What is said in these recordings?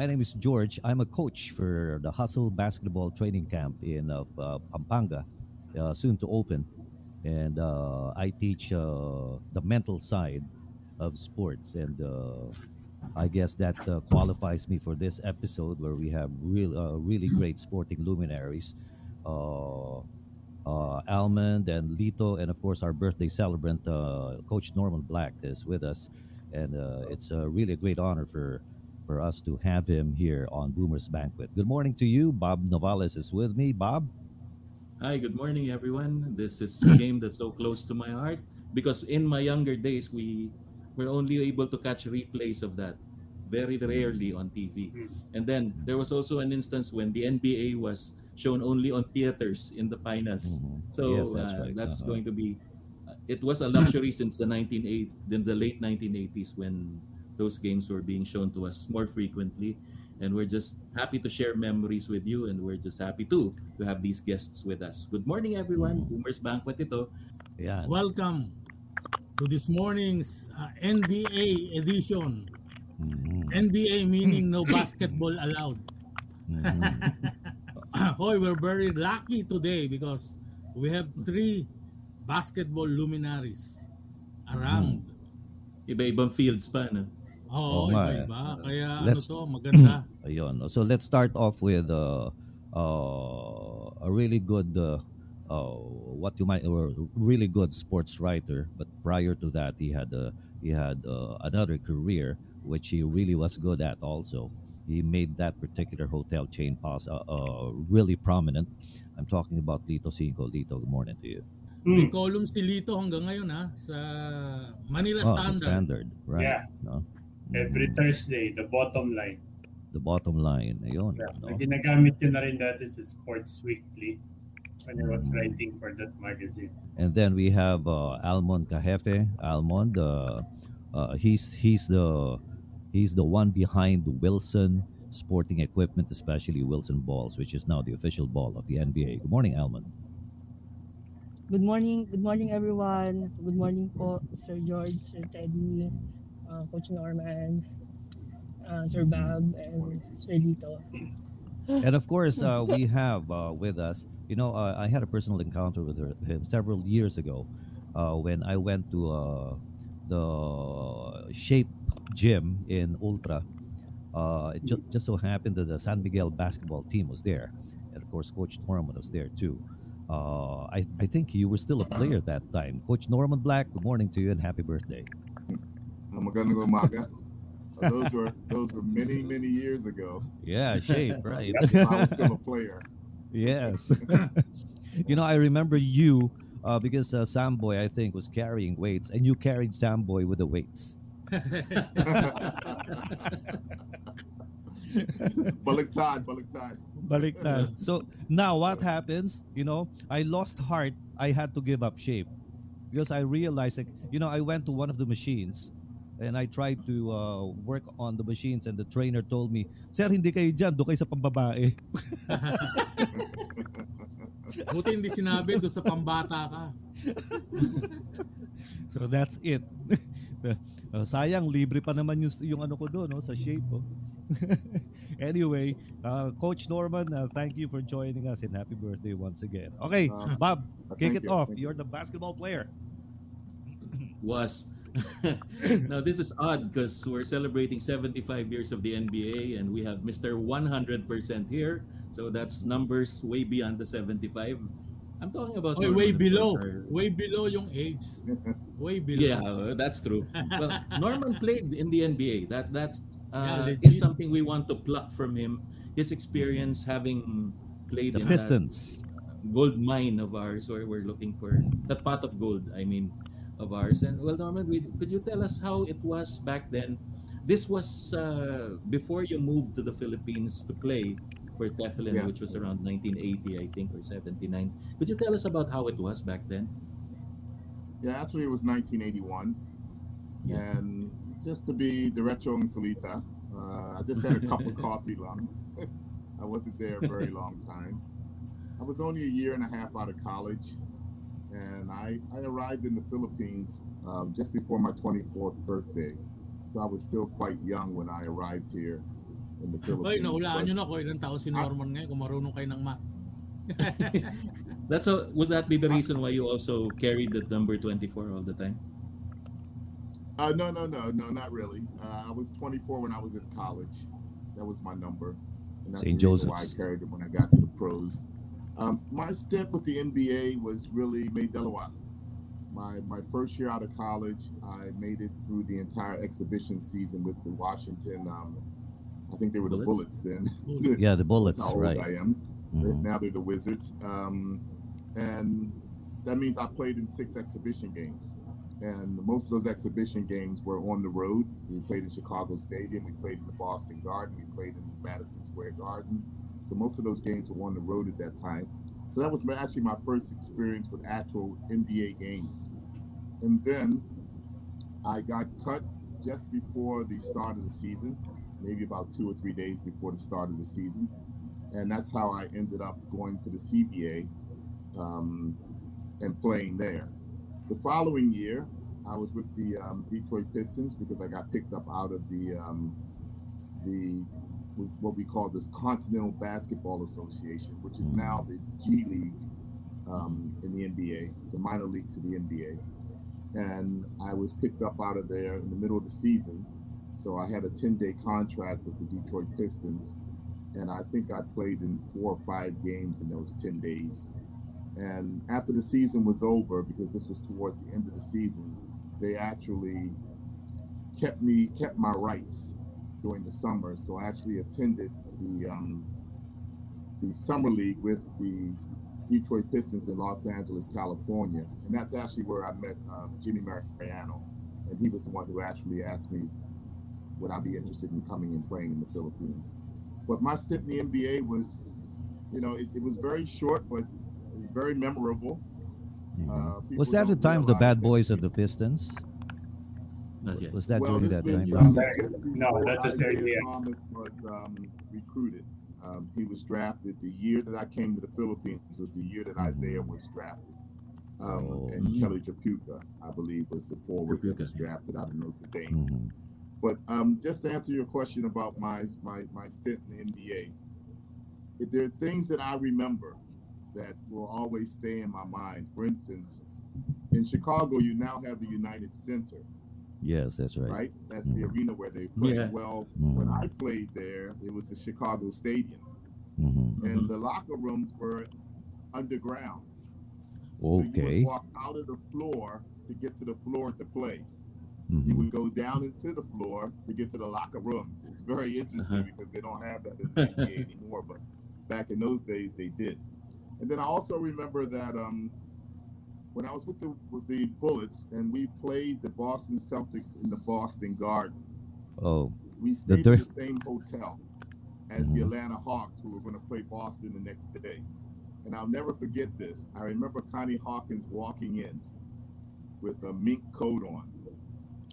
My name is George. I'm a coach for the Hustle Basketball Training Camp in uh, uh, Pampanga, uh, soon to open. And uh, I teach uh, the mental side of sports. And uh, I guess that qualifies me for this episode where we have real, really great sporting luminaries. Almond and Lito, and of course our birthday celebrant, Coach Norman Black, is with us, and it's really a great honor for for us to have him here on Boomer's Banquet. Good morning to you, Bob Novales is with me. Bob, Hi, good morning, everyone. This is a game that's so close to my heart because in my younger days, we were only able to catch replays of that very rarely on TV. And then there was also an instance when the NBA was shown only on theaters in the finals. Mhm. So Yes, that's uh, right. that's Uh-huh. going to be. uh, It was a luxury since the 1980, then the late 1980s when those games were being shown to us more frequently. And we're just happy to share memories with you, and we're just happy too to have these guests with us. Good morning, everyone. Mhm. Boomers Banquet ito. yeah, Welcome to this morning's uh, NBA edition. Mhm. NBA meaning no basketball allowed. Mhm. Hoy, we're very lucky today because we have three basketball luminaries around. Iba-ibang fields pa, no? Oo, Oo nga, iba-iba. Kaya Let's- ano to, maganda. Ayun. So let's start off with uh, uh, a really good, uh, uh, what you might, or really good sports writer. But prior to that, he had uh, he had uh, another career which he really was good at. Also, he made that particular hotel chain pass uh, uh, really prominent. I'm talking about Lito Cinco. Lito, good morning to you. May Mm. column si Lito hanggang ngayon ha, sa Manila Oh, Standard. standard, right? Yeah. No? Every Mm, Thursday, the bottom line. the bottom line. Ayun. Yeah. no? Ginagamit yun na rin dati sa Sports Weekly when I was Mm. writing for that magazine. And then we have uh, Almond Cajefe. Almond, uh, uh, he's he's the he's the one behind Wilson Sporting Equipment, especially Wilson Balls, which is now the official ball of the NBA. Good morning, Almond. Good morning, good morning everyone. Good morning po Sir George, Sir Teddy, uh, Coach Norman, uh, Sir Bob, and Sir Lito. And of course, uh, we have uh, with us. You know, uh, I had a personal encounter with her, him several years ago uh, when I went to uh, the Shape Gym in Ultra. It ju- just so happened that the San Miguel basketball team was there, and of course, Coach Norman was there too. I, I think you were still a player at that time. Coach Norman Black, good morning to you and happy birthday. Magandang umaga. Uh, those were those were many many years ago. Yeah, Shape, right? I was still a player. Yes. you know, I remember you uh, because uh, Samboy, I think, was carrying weights, and you carried Samboy with the weights. Baliktad, baliktad. Baliktad. So now what happens? You know, I lost heart. I had to give up shape because I realized, like, you know, I went to one of the machines and I tried to uh, work on the machines, and the trainer told me, "Sir, hindi kayo dyan, doon kayo sa pambabae." Buti hindi sinabi doon sa pambata ka. So that's it. Uh, sayang, libre pa naman yung, yung ano ko doon, no, sa shape. Oh. anyway, uh, Coach Norman, uh, thank you for joining us and happy birthday once again. Okay, Uh, Bob, uh, kick it you, off. thank you. You're the basketball player. was. now this is odd because we're celebrating 75 years of the NBA and we have Mr. 100% here. So that's numbers way beyond the 75. I'm talking about Oy, way below. course, our- Way below yung age. Way below. Yeah, that's true. well, Norman played in the NBA. That that's uh, Yeah, is something we want to pluck from him. His experience having played The in that Pistons. gold mine of ours, or we're looking for that pot of gold. I mean, of ours. And well, Norman, we, could you tell us how it was back then? This was uh, before you moved to the Philippines to play for Tefilin, Yes. which was around 1980, I think, or 79. Could you tell us about how it was back then? Yeah, actually it was 1981, Yeah. and just to be derecho and solita, uh, I just had a cup of coffee long. I wasn't there a very long time. I was only a year and a half out of college, and I, I arrived in the Philippines um, just before my 24th birthday. So I was still quite young when I arrived here. in the Philippines. nahulaan but- nyo na ko ilang tao si Norman ngayon kung marunong kayo ng math. That's a, was that be the reason why you also carried the number 24 all the time? Uh, no, no, no, no, not really. Uh, I was 24 when I was in college. That was my number. And that's St. the reason why I carried it when I got to the pros. Um, my stint with the NBA was really made Delaware. My my first year out of college, I made it through the entire exhibition season with the Washington. Um, I think they were the Bullets? Bullets then. Yeah, the That's bullets, how old right? I am. Mhm. Now they're the Wizards. Um, and that means I played in six exhibition games. And most of those exhibition games were on the road. We played in Chicago Stadium, we played in the Boston Garden, we played in Madison Square Garden. So most of those games were on the road at that time. So that was actually my first experience with actual NBA games. And then I got cut just before the start of the season, maybe about two or three days before the start of the season and that's how I ended up going to the CBA um, and playing there. The following year, I was with the um, Detroit Pistons because I got picked up out of the um, the what we call this Continental Basketball Association, which is now the G League um, in the NBA. It's a minor league to the NBA, and I was picked up out of there in the middle of the season. So I had a 10-day contract with the Detroit Pistons and I think I played in four or five games in those 10 days. And after the season was over, because this was towards the end of the season, they actually kept me, kept my rights during the summer. So I actually attended the, um, the summer league with the Detroit Pistons in Los Angeles, California. And that's actually where I met um, Jimmy Mariano. And he was the one who actually asked me, would I be interested in coming and playing in the Philippines? But my stint in the NBA was, you know, it, it was very short, but very memorable. Mhm. Uh, Was that the time of the bad boys of the Pistons? Not yet. Was that well, during that was, time? um, just No, that was Isiah earlier. Thomas was um, recruited. Um, he was drafted the year that I came to the Philippines was the year that Mhm. Isiah was drafted. Um, Oh. and Mhm. Kelly Tripucka, I believe, was the forward that was drafted out of Notre Dame. Mhm. But um, just to answer your question about my my my stint in the NBA, if there are things that I remember that will always stay in my mind. For instance, in Chicago, you now have the United Center, Yes, that's right. right? That's the Mhm. arena where they play. Yeah. Well, when Mhm. I played there, it was the Chicago Stadium, Mhm. and Mhm. the locker rooms were underground. So you Okay. would walk out of the floor to get to the floor to play. you would go down into the floor to get to the locker rooms. It's very interesting Uh-huh. because they don't have that in the NBA anymore, but back in those days they did. And then I also remember that um, when I was with the with the Bullets and we played the Boston Celtics in the Boston Garden, Oh, we stayed dir- in the same hotel as the Mhm. Atlanta Hawks, who were going to play Boston the next day. And I'll never forget this. I remember Connie Hawkins walking in with a mink coat on,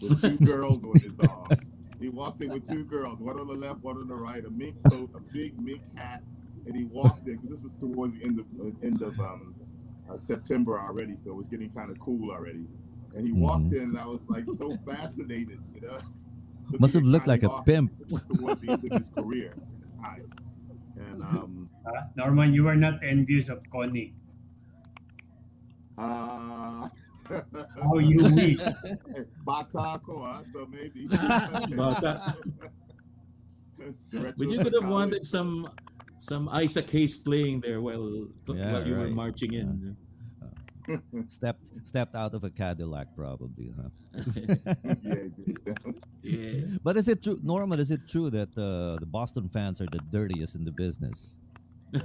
with two girls on his arms. He walked in with two girls, one on the left, one on the right, a mink coat, a big mink hat, and he walked in because this was towards the end of uh, end of um, uh, September already, so it was getting kind of cool already. And he walked in, and I was like so fascinated, you know. must have looked like a pimp. towards the end of his career at the time. And um, Uh, Norman, you were not envious of Connie. uh, How you wish. Bata ako, ah, so maybe. Bata. But you could have wanted some some Isaac Hayes playing there while Yeah, while you were marching in. stepped stepped out of a Cadillac, probably, huh? yeah, yeah. Yeah. But is it true, Norman? Is it true that uh, the Boston fans are the dirtiest in the business?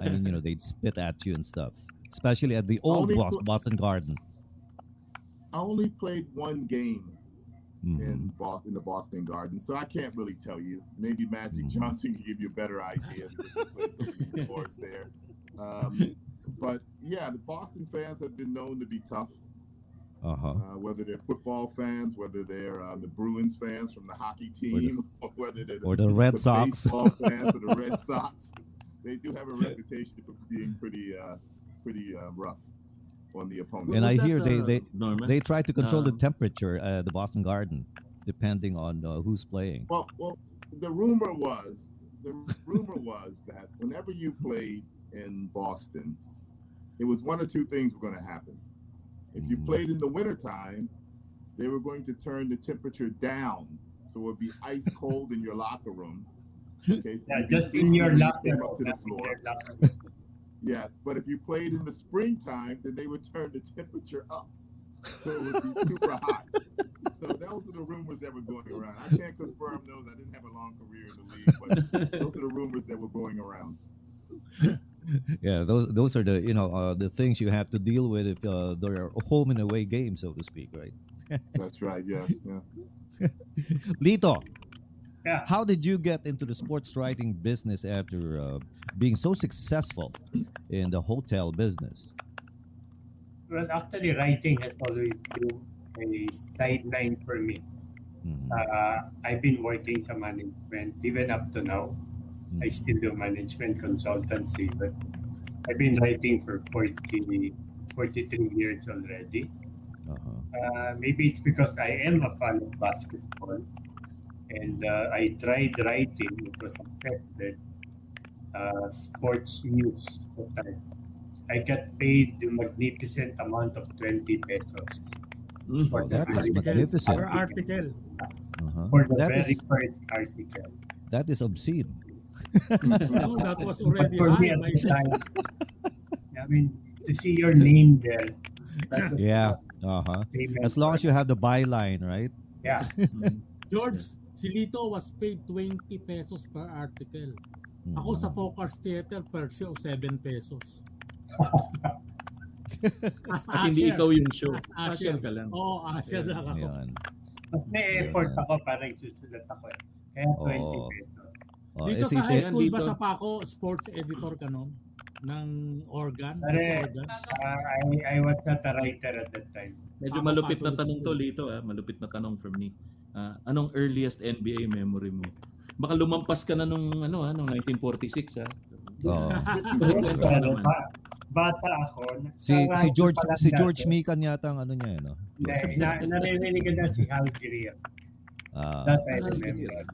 I mean, you know, they'd spit at you and stuff, especially at the old Only Bos- pl- Boston Garden. I only played one game Mhm. in Boston, in the Boston Garden, so I can't really tell you. Maybe Magic Mhm. Johnson can give you a better idea because he played so many sports there. Um, but yeah, the Boston fans have been known to be tough. Uh-huh. uh, whether they're football fans, whether they're uh, the Bruins fans from the hockey team, or, whether they're Or the Red Sox. baseball fans or the Red Sox. They do have a reputation for being pretty, uh, pretty uh, rough on the opponent. And I that, hear they- uh, they- Norman. They try to control the Um, temperature at the Boston Garden, depending on uh, who's playing. well, well, the rumor was the rumor was that whenever you played in Boston, it was one or two things were going to happen. If you Mhm. played in the wintertime, they were going to turn the temperature down. So it would be ice cold in your locker room. Okay, so Yeah, just in your locker room. up to the floor. Yeah, but if you played in the springtime, then they would turn the temperature up. So it would be super hot. So those are the rumors that were going around. I can't confirm those. I didn't have a long career in the league, but those are the rumors that were going around. Yeah, those those are the you know uh, the things you have to deal with if uh, there are home and away games, so to speak, right? That's right. Yes. Yeah. Lito, Yeah. how did you get into the sports writing business after uh, being so successful in the hotel business? Well, actually, writing has always been a sideline for me. Mhm. Uh, I've been working some management even up to now. I Mhm. still do management consultancy, but I've been writing for 40, 43 years already. Uh-huh. Uh, maybe it's because I am a fan of basketball and uh, I tried writing. It was accepted. Uh, sports news. Okay. I got paid the magnificent amount of 20 pesos Mm. for the that is very magnificent. Per article. Uh-huh. for the That very is first article. that is obscene. No, that was But already for me high. at the time, I mean, to see your name there. Yeah. Uh-huh. As long as you have the byline, right? Yeah. George, si Lito was paid 20 pesos per article. Ako Mhm. sa Focus Theater per show, 7 pesos. As At hindi ikaw yung show. As Partial usher. ka lang. Oo, usher lang ako. Yan. Mas may effort Yeah. ako para susulat ako eh. Kaya 20 Oo. pesos. Oh, Dito eh, si sa high Ted- school ba dito. sa Paco, sports editor ka nun? Ng organ? Pare, organ? uh, I, I was not a writer at that time. Medyo Ako, malupit na tanong to. Lito. Ah. Malupit na tanong from me. Ah, anong earliest NBA memory mo? Baka lumampas ka na nung, ano, ah, nung 1946. Ah. Oo. Ano pa, bata ako. si si George si. George Mikan yata ang ano niya, eh, no? Hindi, na, naririnig na si Hal Greer. Ah. That I Hal remember.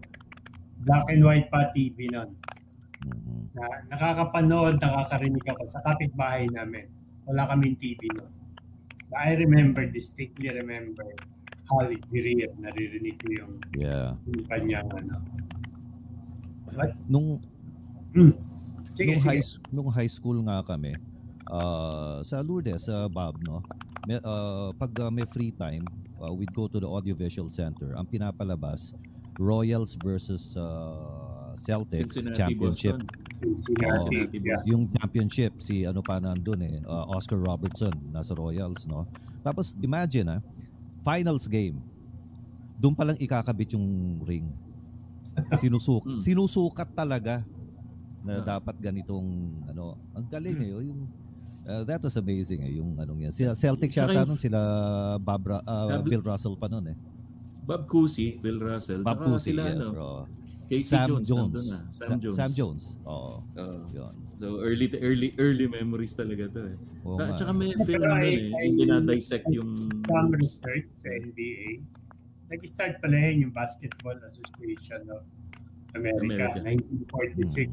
Black and white pa TV nun. mhm. Na, nakakapanood, nakakarinig ako sa kapitbahay namin. Wala kaming TV nun. I remember, distinctly remember, Hal Greer. Naririnig ko yung, Yeah. yung kanyang ano. What? Nung Hmm. Sige, nung sige. high nung high school nga kami, ah, sa Lourdes, sa Bob, no? May, ah, pag ah, may free time, ah, we'd go to the audiovisual center. Ang pinapalabas, Royals versus ah, Celtics Cincinnati, championship. Cincinnati, Cincinnati, yeah. Yung championship, si ano pa nandun eh, ah, Oscar Robertson, nasa Royals, no? Tapos imagine ah, finals game. Doon pa lang ikakabit yung ring. Sinusuk Hmm. sinusukat talaga na dapat ganitong ano, ang galing eh, yung ah, that was amazing eh, yung anong yan. Sila Celtics Tsaka yata nun, sila Bob Ra- Sabi- Bill Russell pa nun eh. Bob Cousy, Bill Russell. Bob Cousy, sila, yes. ano, oo. Casey Sam Jones. Jones. na. Sam Sa- Jones. Sam Jones. Oo. Yun. so early early early memories talaga to eh. Oo Ta- nga. Tsaka may film na I- eh, I- yung dinadissect I- yung some research sa NBA. Nag-start pala yun yung Basketball Association of America, America. 1946.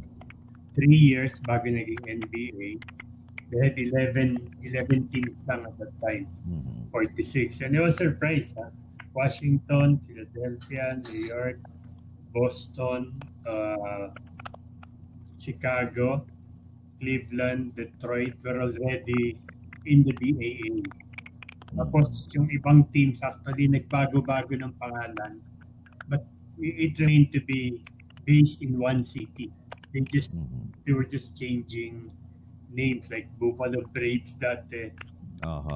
Three years bago naging NBA. They had 11, 11 teams lang at that time, Mhm. 46. And it was surprise, ha? Washington, Philadelphia, New York, Boston, uh, Chicago, Cleveland, Detroit were already in the BAA. Tapos yung ibang teams actually nagbago-bago ng pangalan. But it remained to be based in one city. They just Mhm. they were just changing names like Buffalo Braves dati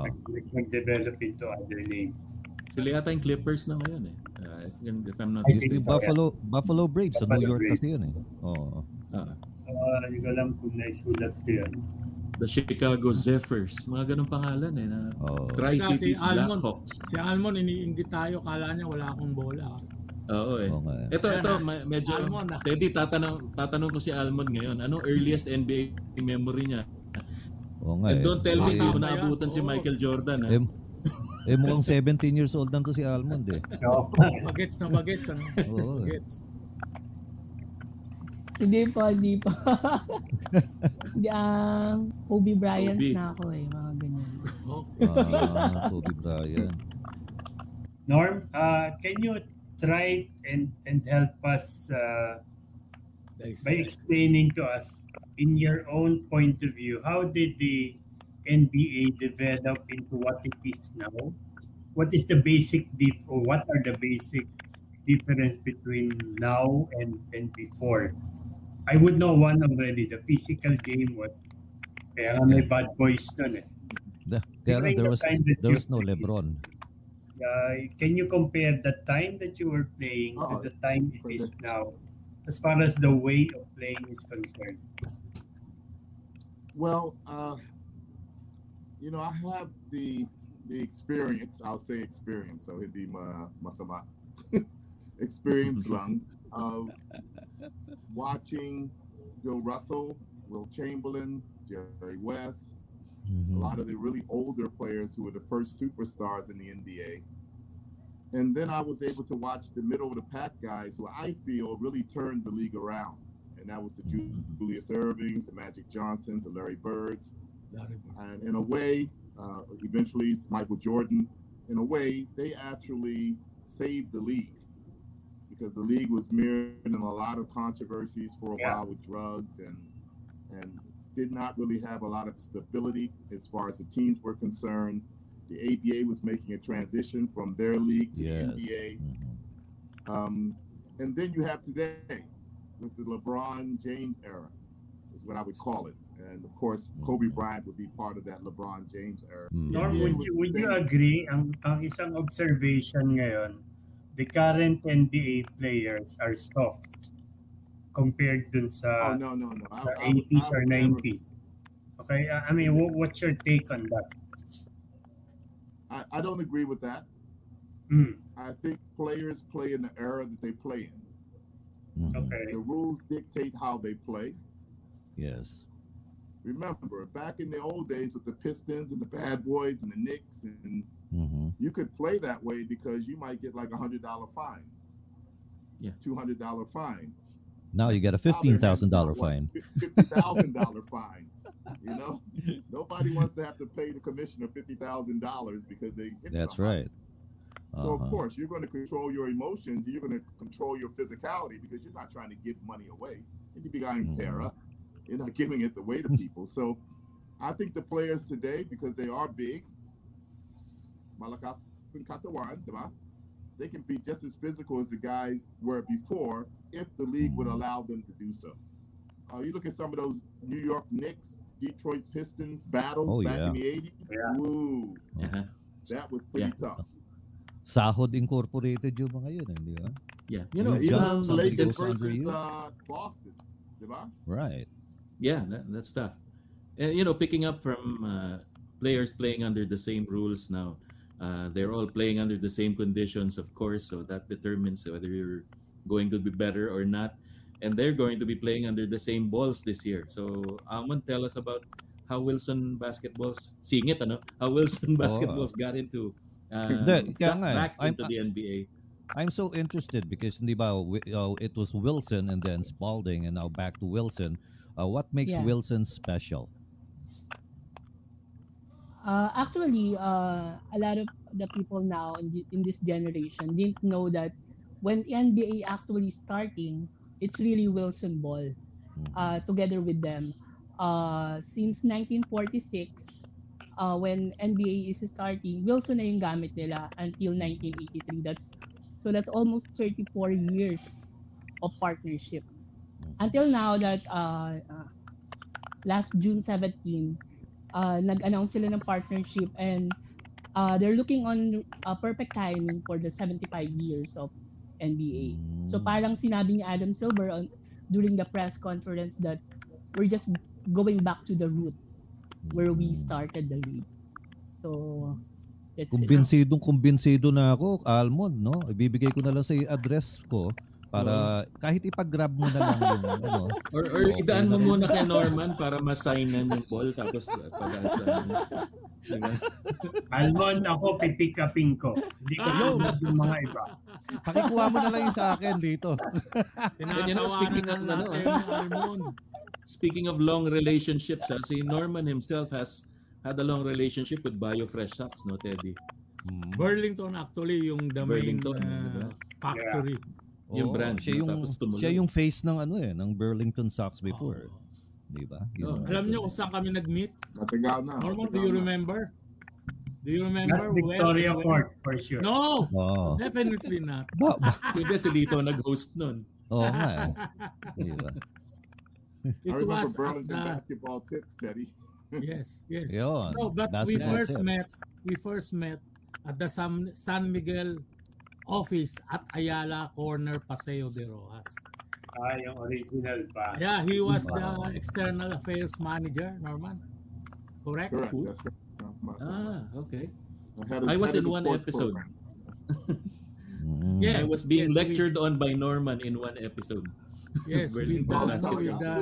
nag- nag- nag-develop into other names. Sila yata yung Clippers na ngayon eh. Uh, if, if I'm not mistaken. so, Buffalo Buffalo Braves sa New York Braves. kasi yun eh. Oo. Ah, Uh, hindi ko alam kung naisulat ko yan. the Chicago Zephyrs. Mga ganong pangalan eh. Na Oo. Tri-Cities Almond. Blackhawks. Si Almon, iniinggit tayo, kala niya wala akong bola. Oo eh. Nga eh. Ito, ito, me- medyo, Almond, ah. Teddy, tatanong, tatanong ko si Almond ngayon. Anong earliest NBA memory niya? Oo nga And eh. don't tell me, hindi mo naabutan si. Michael Jordan. Eh, eh mukhang 17 years old lang to si Almond eh. No. Bagets na bagets. Ano? Oo. eh. Bagets. Hindi po, hindi po. Hindi, um, Kobe Bryant Kobe. na ako eh, mga ganyan. Okay. Ah, Kobe Bryant. Norm, uh, can you try and and help us uh, by explaining to us in your own point of view how did the NBA develop into what it is now? What is the basic dif or what are the basic difference between now and and before? I would know one already. The physical game was kaya nga may bad boys nun eh. The, kaya During there the was time that there was no LeBron. Uh, can you compare the time that you were playing Oh, to the time it for is the- now, as far as the way of playing is concerned? Well, uh, you know, I have the the experience. I'll say experience. So it'd be my masama experience lang of watching Bill Russell, Wilt Chamberlain, Jerry West, a Mhm. lot of the really older players who were the first superstars in the NBA. And then I was able to watch the middle of the pack guys who I feel really turned the league around. And that was the Ju- Julius Ervings, the Magic Johnsons, the Larry Birds. Larry Bird. And in a way, uh, eventually Michael Jordan, in a way, they actually saved the league because the league was mirrored in a lot of controversies for a Yeah. while with drugs and and did not really have a lot of stability as far as the teams were concerned. The ABA was making a transition from their league to Yes. the NBA. Mhm. Um, and then you have today with the LeBron James era, is what I would call it. And of course, Kobe Mhm. Bryant would be part of that LeBron James era. Mm. Norm, NBA would you, would you agree, ang, ang isang observation ngayon, the current NBA players are soft compared dun sa oh no, no, no. I, sa I 80s I or would never- 90s. Okay, uh, I mean, what, what's your take on that? I, I don't agree with that. Hmm, I think players play in the era that they play in. Mhm. okay. The rules dictate how they play. Yes. Remember, back in the old days with the Pistons and the Bad Boys and the Knicks, and Mhm. you could play that way because you might get like a hundred dollar fine. Yeah. Two hundred dollar fine. Now you get a fifteen thousand dollar fine. what, Fifty thousand dollar fines. You know, nobody wants to have to pay the commissioner fifty thousand dollars because they. Hit That's somebody. right. So Uh-huh. of course you're going to control your emotions. You're going to control your physicality because you're not trying to give money away. Hindi bigayang Mhm. pera. You're not giving it away to people. So I think the players today, because they are big, malakas ng katawan, diba? They can be just as physical as the guys were before if the league would Mhm. allow them to do so. Uh, you look at some of those New York Knicks, Detroit Pistons battles Oh, back yeah. in the 80s. Yeah. Ooh, Uh-huh. that was pretty Yeah. tough. Sahod Incorporated yung mga yun, hindi ba? Yeah, you know, Yung Even um, the Lakers goes since- under versus you. uh, Boston, diba? Right. Yeah, that, that's tough. And you know, picking up from uh, players playing under the same rules now, uh, they're all playing under the same conditions, of course. So that determines whether you're going to be better or not. And they're going to be playing under the same balls this year. So Amon, tell us about how Wilson basketballs, seeing it, ano? How Wilson basketballs got into uh, Hindi, kaya got eh. back I'm- into the NBA. I'm so interested because hindi ba, uh, it was Wilson and then Spalding and now back to Wilson. Uh, what makes Yeah. Wilson special? Uh, actually, uh, a lot of the people now in, in this generation didn't know that when NBA actually starting, it's really Wilson Ball Mhm. uh, together with them. Uh, since 1946, uh, when NBA is starting, Wilson na yung gamit nila until 1983. That's so that's almost 34 years of partnership. Until now that uh, uh, last June 17, uh, nag-announce sila ng partnership and uh, they're looking on uh, perfect timing for the 75 years of NBA. So Mm. parang sinabi ni Adam Silver on, during the press conference that we're just going back to the root where we Mm. started the league. So that's it. Kumbinsidong kumbinsido na ako, Almond, no? Ibibigay ko na lang sa address ko Para kahit ipag-grab mo na lang yung ano. Or, or Okay idaan mo na muna kay Norman para masignan yung ball tapos pag? Almond, ako pipick upin ko. Hindi ko tulad yung mga iba. Pakikuha mo na lang yung sa akin dito. speaking Tinatawanan of na ano, natin yung Almond. Speaking of long relationships, ha, si Norman himself has had a long relationship with BioFresh Socks, no, Teddy? Mm. Burlington actually yung the main Burlington, uh, diba? factory. Yung brand, Siya yung, tapos siya yung face ng ano eh, ng Burlington Sox before. Oo. Di ba? Oh. Alam niyo kung saan kami nag-meet? Matagal na. Norman, do you remember? Do you remember Not Victoria when- Court, for sure. No, Oo. definitely not. Ba, ba, Hindi si Lito nag-host nun. oo nga eh. Di ba? It I remember was at Burlington the basketball tips, Steady. yes, yes. Yun. No, but we first tips. met. We first met at the San, San Miguel office at Ayala Corner, Paseo de Rojas. Ah, yung original pa. Yeah, he was the external affairs manager, Norman. Correct? Correct. That's right. Ah, okay. of- I was in one episode. Mm. Yeah. I was being Yes, we- lectured on by Norman in one episode. Yes, with the, basketball. with the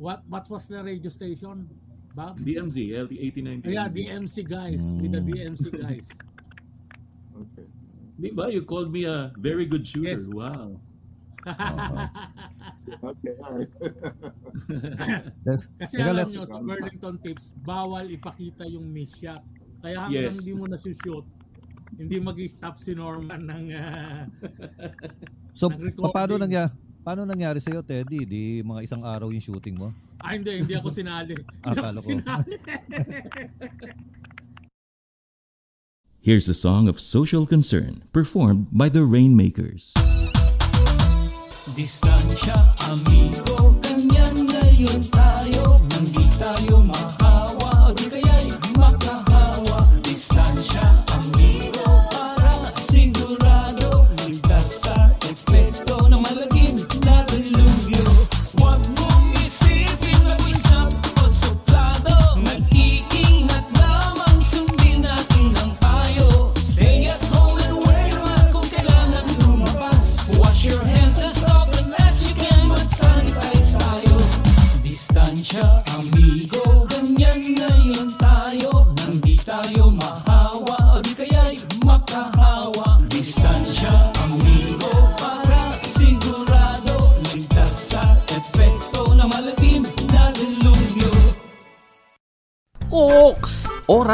what what was the radio station, Bob? DMZ, LT 89. yeah, DMC guys, with the. DMC guys. Okay. Di ba? You called me a very good shooter. Yes. Wow. Okay. All right. Kasi Teka, alam let's- nyo, sa Burlington Tips, bawal ipakita yung miss shot. Kaya hanggang Yes. hindi mo na-shoot, hindi mag-stop si Norman ng... ah, So, Nag-recording. paano nangyari? Paano nangyari sa'yo, Teddy? Di mga isang araw yung shooting mo? ah, hindi, hindi ako sinali. Ah, Hindi ako akala ko. sinali. Here's a song of social concern performed by the Rainmakers. Distansya, amigo, ganyan ngayon tayo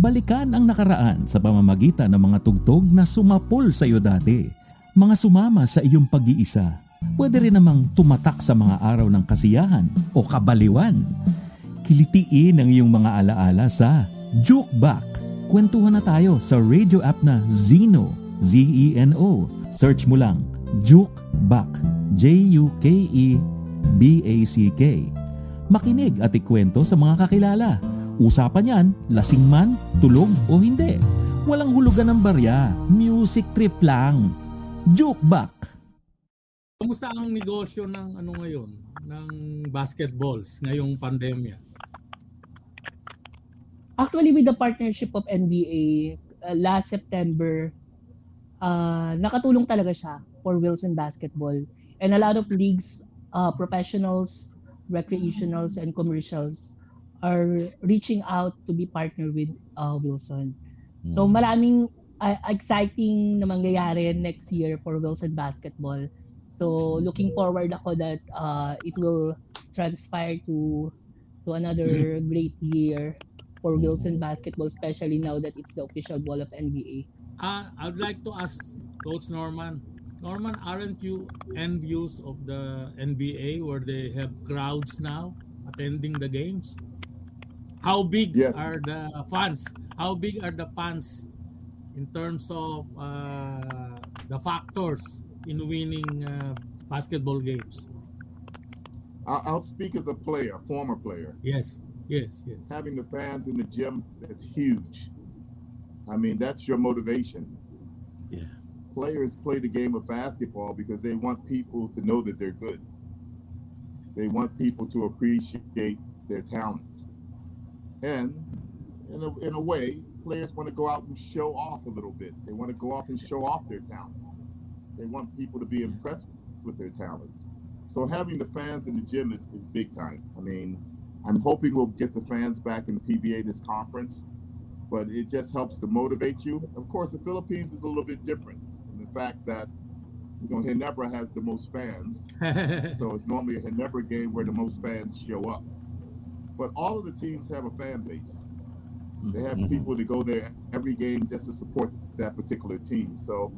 Balikan ang nakaraan sa pamamagitan ng mga tugtog na sumapol sa iyo dati. Mga sumama sa iyong pag-iisa. Pwede rin namang tumatak sa mga araw ng kasiyahan o kabaliwan. Kilitiin ang iyong mga alaala sa Juke Back. Kwentuhan na tayo sa radio app na Zeno. Z-E-N-O. Search mo lang Juke Back. J-U-K-E B-A-C-K. Makinig at ikwento sa mga kakilala. Usapan yan, lasing man, tulog o hindi. Walang hulugan ng barya. Music trip lang. Juke Back. Kamusta ang negosyo ng ano ngayon, ng basketballs ngayong pandemya? Actually, with the partnership of NBA, uh, last September, uh, nakatulong talaga siya for Wilson Basketball. And a lot of leagues, uh, professionals, recreationals, and commercials are reaching out to be partnered with uh, Wilson. So Mm. maraming uh, exciting na mangyayari next year for Wilson Basketball. So looking forward ako that uh, it will transpire to to another great year for Wilson Basketball, especially now that it's the official ball of NBA. Ah, I'd like to ask Coach Norman. Norman, aren't you envious of the NBA where they have crowds now attending the games? How big Yes. are the fans? How big are the fans in terms of uh, the factors in winning uh, basketball games. I'll, I'll speak as a player, former player. Yes, yes, yes. Having the fans in the gym, that's huge. I mean, that's your motivation. Yeah. Players play the game of basketball because they want people to know that they're good. They want people to appreciate their talents. And in a, in a way, players want to go out and show off a little bit. They want to go off and show off their talents. They want people to be impressed with their talents. So having the fans in the gym is, is big time. I mean, I'm hoping we'll get the fans back in the PBA this conference, but it just helps to motivate you. Of course, the Philippines is a little bit different in the fact that you know Ginebra has the most fans, so it's normally a Ginebra game where the most fans show up. But all of the teams have a fan base. They have Mhm. people that go there every game just to support that particular team. So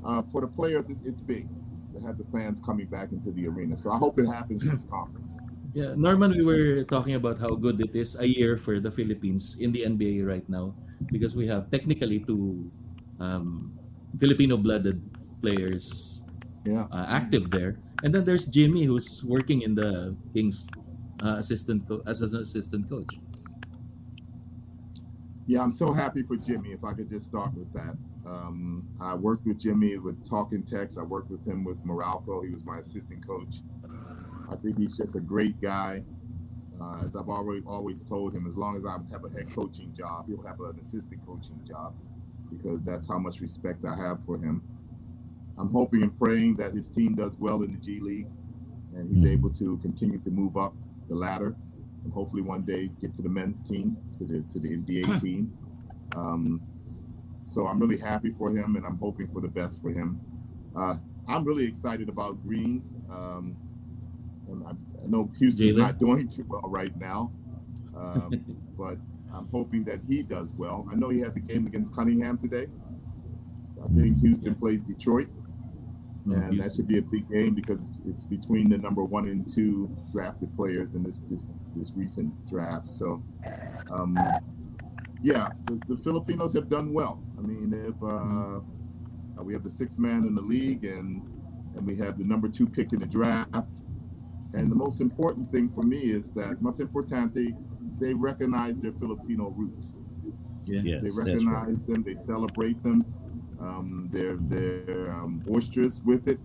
uh, for the players, it's, it's big to have the fans coming back into the arena. So I hope it happens this conference. Yeah, Norman, we were talking about how good it is a year for the Philippines in the NBA right now because we have technically two um, Filipino-blooded players Yeah. uh, active there, and then there's Jimmy who's working in the Kings uh, assistant co- as an assistant coach. Yeah, I'm so happy for Jimmy. If I could just start with that. Um, I worked with Jimmy with Talk 'N Text. I worked with him with Meralco. He was my assistant coach. I think he's just a great guy. Uh, as I've already always told him, as long as I have a head coaching job, he'll have an assistant coaching job because that's how much respect I have for him. I'm hoping and praying that his team does well in the G League and he's Mhm. able to continue to move up the ladder and hopefully one day get to the men's team, to the to the NBA team. Um, so I'm really happy for him, and I'm hoping for the best for him. Uh, I'm really excited about Green. Um, and I, I know Houston's Jalen? not doing too well right now, um, but I'm hoping that he does well. I know he has a game against Cunningham today. I think Houston plays Detroit, No, and that should be a big game because it's between the number one and two drafted players in this this, this recent draft. So, um, yeah, the, the Filipinos have done well. I mean, if uh, we have the sixth man in the league, and and we have the number two pick in the draft. And the most important thing for me is that más importante, they recognize their Filipino roots. Yeah. Yes, They that's right. recognize them. They celebrate them. Um, they're they're um, boisterous with it.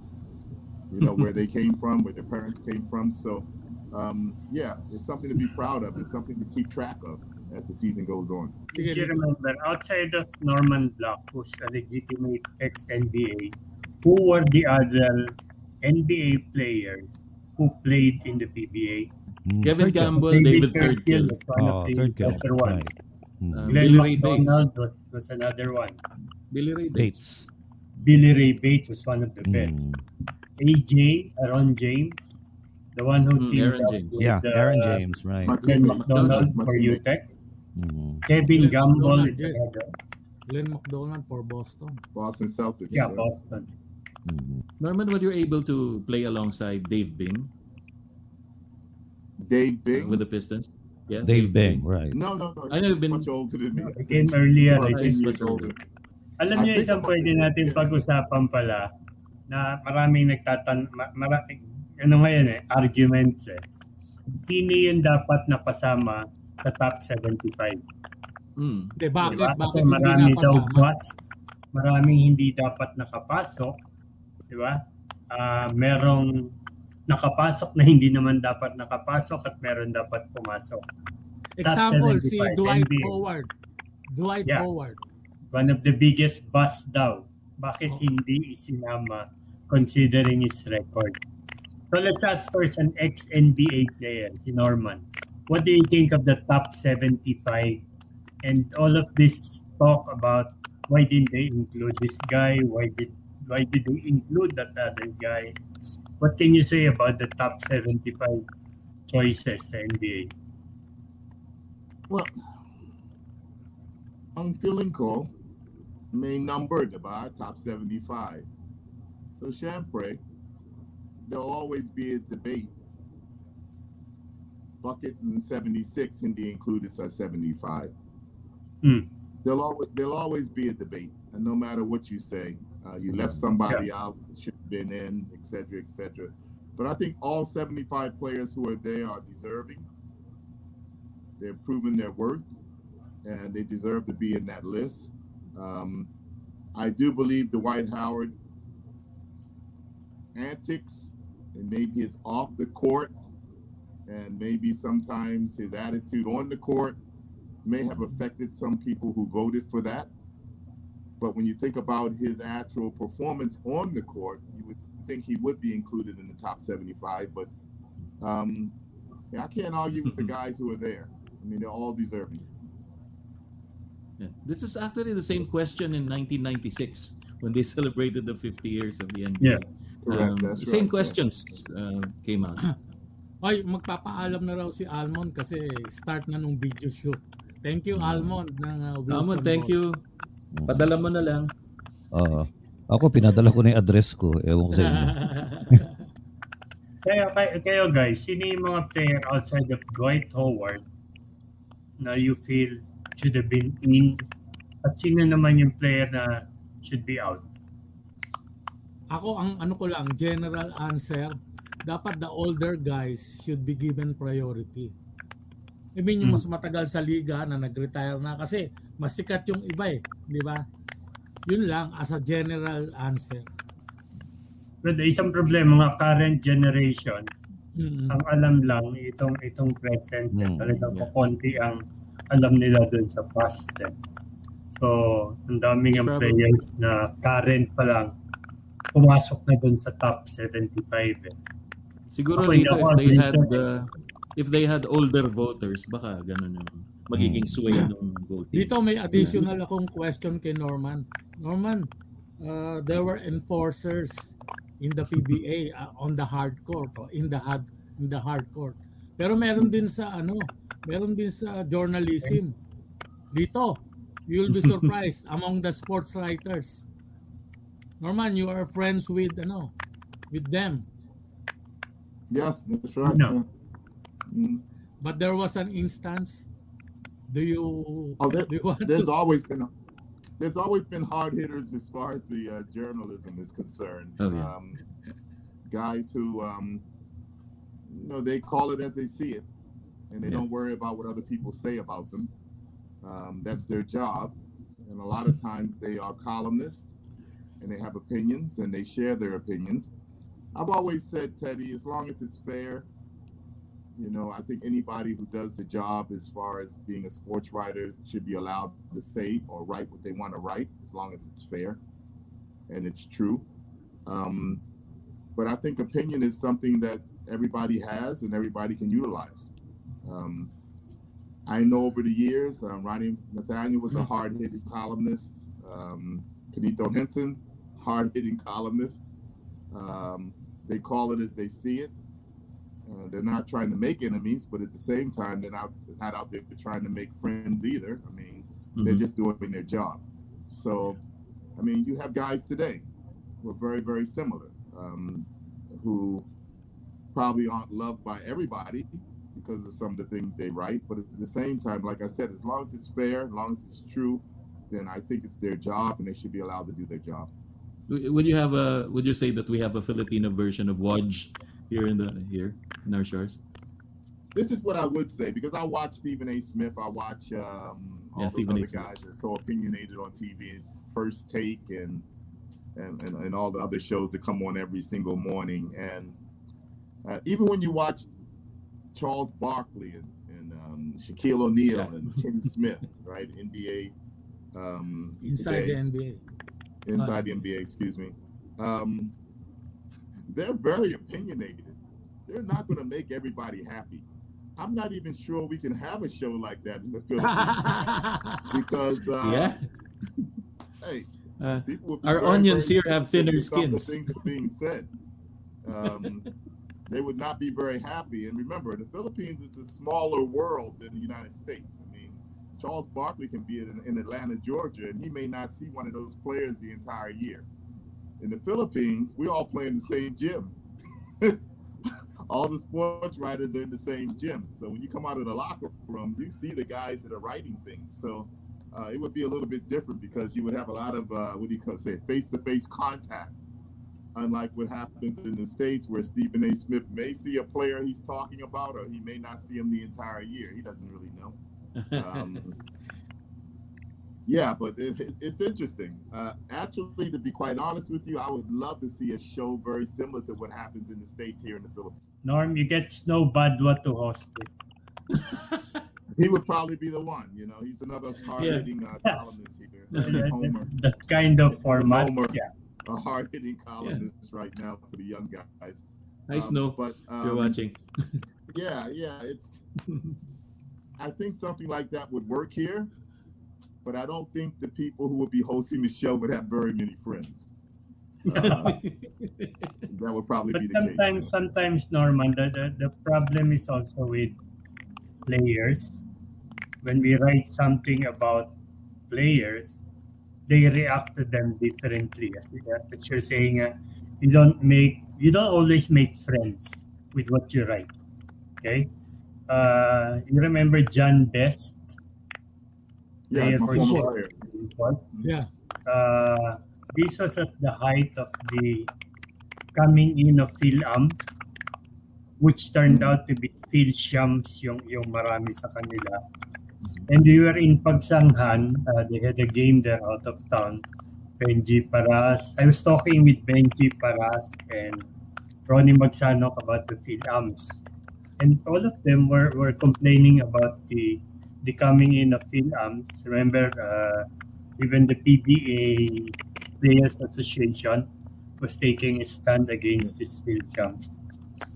You know where they came from, where their parents came from. So, um, yeah, it's something to be proud of. It's something to keep track of as the season goes on. Sige, Did remember, outside of Norman Black, who's a legitimate ex-NBA, who were the other NBA players who played in the PBA? Mm, Kevin third. Campbell, David Thirdkill, was one Oh, of the third guy, ones. right. Mm. Uh, Glenn Ray Bates. McDonald was, was another one. Billy Ray Bates. Bates. Billy Ray Bates was one of the best. Mm. AJ, Aaron James, the one who Mm, teamed Aaron up James. with, Yeah, uh, Aaron James, right. Glenn Martinez, McDonald for Martinez. UTEX. Mm. Kevin Glenn Gamble McDonald, is yes. another. Glenn McDonald for Boston. Boston Celtics. Yeah, yes. Boston. Mm. Norman, were you able to play alongside Dave Bing Dave Bing. with the Pistons? Yeah, Dave Bing, right. no, no, no. I know you've been- much older than me. He came earlier. About I 10 think. think. years older. Alam niyo, isang pwede natin pag-usapan pala na maraming nagtatan... Ma, mara, ano ngayon eh, arguments eh. Sino yung dapat napasama sa top 75? Mm. Hindi, bakit? Diba? Bakit Kasi hindi marami daw bus, maraming hindi dapat nakapasok. Di ba? Ah, merong nakapasok na hindi naman dapat nakapasok at meron dapat pumasok. Example, si 75, Dwight NBA. Howard. Dwight Yeah. Howard. One of the biggest bust daw. Bakit Oh. hindi isinama considering his record? So let's ask first an ex-NBA player, si Norman. What do you think of the top 75 and all of this talk about why didn't they include this guy? Why did why did they include that other guy? What can you say about the top 75 choices sa NBA? Well, ang feeling ko, may number, diba? Top 75. So, syempre, there'll always be a debate. Bucket and 76 hindi included sa 75. Hmm. There'll always, there'll always be a debate. And no matter what you say, Uh, you left somebody out that should have been in, et cetera, et cetera. But I think all 75 players who are there are deserving. They're proven their worth, and they deserve to be in that list. Um, I do believe Dwight Howard antics and maybe his off the court and maybe sometimes his attitude on the court may have affected some people who voted for that. But when you think about his actual performance on the court, you would think he would be included in the top 75. But um, yeah, I can't argue with the guys who are there. I mean, they're all deserving. Yeah. This is actually the same question in 1996 when they celebrated the 50 years of the NBA. Yeah. Correct, Um, that's same right, questions uh, came out. Ay, magpapaalam na raw si Almond kasi start na nung video shoot. Thank you, Almond, ng uh, Wilson Almond, thank Balls. you. Padala mo na lang. Oo. ako, pinadala ko na yung address ko. Ewan ko sa inyo. Kaya, kaya, kayo guys, sino yung mga player outside of Dwight Howard na you feel should have been in? At sino naman yung player na should be out? Ako, ang ano ko lang, general answer, dapat the older guys should be given priority. I mean, yung Hmm. mas matagal sa liga na nag-retire na kasi mas sikat yung iba eh, di ba? Yun lang as a general answer. But isang problema, mga current generation, Mm-mm. ang alam lang itong itong present Hmm, talagang yeah. kukunti ang alam nila dun sa past eh. so ang daming ang players na current pa lang pumasok na dun sa top 75 eh. Siguro Ako, dito if they had uh, if they had older voters, baka ganun yung magiging sway ng voting. Dito may additional akong question kay Norman. Norman, uh, there were enforcers in the PBA uh, on the hard court o in the hard in the hard court. Pero meron din sa ano, meron din sa journalism. Dito, you'll be surprised among the sports writers. Norman, you are friends with ano, with them. Yes, that's right. No. Mm. But there was an instance. Do you Oh, there, do you want there's to always been there's always been hard hitters as far as the uh, journalism is concerned. Oh, yeah. um, guys who um, you know they call it as they see it, and they Yeah. don't worry about what other people say about them. Um, that's their job, and a lot of times they are columnists, and they have opinions, and they share their opinions. I've always said, Teddy, as long as it's fair, you know, I think anybody who does the job as far as being a sports writer should be allowed to say or write what they want to write, as long as it's fair and it's true. Um, but I think opinion is something that everybody has and everybody can utilize. Um, I know over the years, um, Ronnie Nathanielsz was a hard-hitting columnist. Um, Quinito Henson, hard-hitting columnist. Um, they call it as they see it. Uh, they're not trying to make enemies, but at the same time, they're not, not out there trying to make friends either. I mean, they're Mhm. just doing their job. So, I mean, you have guys today who are very, very similar, um, who probably aren't loved by everybody because of some of the things they write. But at the same time, like I said, as long as it's fair, as long as it's true, then I think it's their job and they should be allowed to do their job. Would you have a? Would you say that we have a Filipino version of Woj here in the here in our shores? This is what I would say because I watch Stephen A. Smith. I watch um, all Yeah, those Stephen A. other Smith. guys that are so opinionated on TV, First Take, and and, and, and all the other shows that come on every single morning. And uh, even when you watch Charles Barkley and, and um, Shaquille O'Neal Yeah. and Kenny Smith, right? NBA. Um, inside today the NBA? inside the NBA, excuse me. Um, they're very opinionated. They're not going to make everybody happy. I'm not even sure we can have a show like that in the Philippines because, uh, yeah. hey, Uh, people Our very, onions very here have thinner sensitive to some of the skins. Things are being said. Um, they would not be very happy. And remember, the Philippines is a smaller world than the United States. I mean, Charles Barkley can be in, in Atlanta, Georgia, and he may not see one of those players the entire year. In the Philippines, we all play in the same gym. all the sports writers are in the same gym. So when you come out of the locker room, you see the guys that are writing things. So uh, it would be a little bit different because you would have a lot of uh, what do you call say face-to-face contact. Unlike what happens in the states, where Stephen A. Smith may see a player he's talking about, or he may not see him the entire year. He doesn't really know. Um, yeah, but it, it- it's interesting. Uh, actually, to be quite honest with you, I would love to see a show very similar to what happens in the states here in the Philippines. Norm, you get Snow Badua to host it. He would probably be the one. You know, he's another hard-hitting uh, columnist here. Homer, that kind of format. Homer. Yeah. A hard-hitting columnist right now for the young guys. Hi, Um, Snow. But If you're um, watching. yeah, yeah, it's. I think something like that would work here, but I don't think the people who would be hosting the show would have very many friends. Uh, that would probably But be the sometimes, case. sometimes, Norman, the, the, the problem is also with players. When we write something about players, they react to them differently. As, you're saying, uh, you don't make, you don't always make friends with what you write. Okay. Uh, you remember John Best? Yeah, for. United? Yeah. Uh, this was at the height of the coming in of Phil Amps, which turned out to be Phil Shams yung, yung marami sa kanila. And we were in Pagsanjan. Uh, they had a game there out of town. Benji Paras. I was talking with Benji Paras and Ronnie Magsanoc about the Phil Amps. And all of them were, were complaining about the the coming in of Phil Amps. Remember, uh, even the PBA Players Association was taking a stand against this Amps.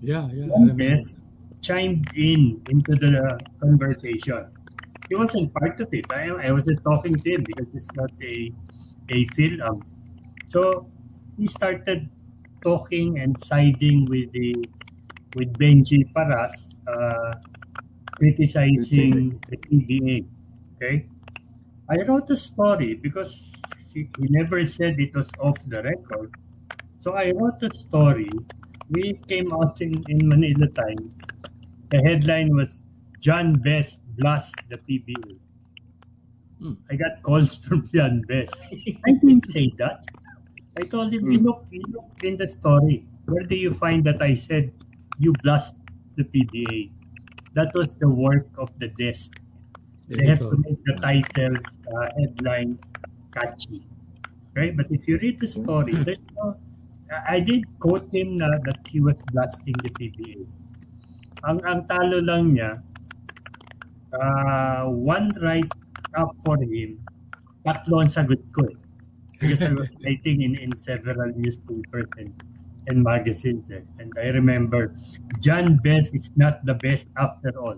Yeah, yeah. One chimed in into the conversation. He wasn't part of it. I, I wasn't talking to him because it's not a a film. So he started talking and siding with the with Benji Paras, uh, criticizing the PBA. Okay, I wrote a story because he, he never said it was off the record. So I wrote a story. We came out in, in Manila Times. The headline was John Best blast the PBA. Hmm. I got calls from John Best. I didn't say that. I told him, you Hmm. look, you look in the story. Where do you find that I said you blast the PBA? That was the work of the desk. They have to make the titles, uh, headlines catchy. Right? But if you read the story, there's no. I I did quote him na that he was blasting the PBA. Ang ang talo lang niya, uh, one write up for him, tatlo ang sagot ko eh. Because I was writing in, in several newspapers and, and magazines. eh. And I remember, John Best is not the best after all.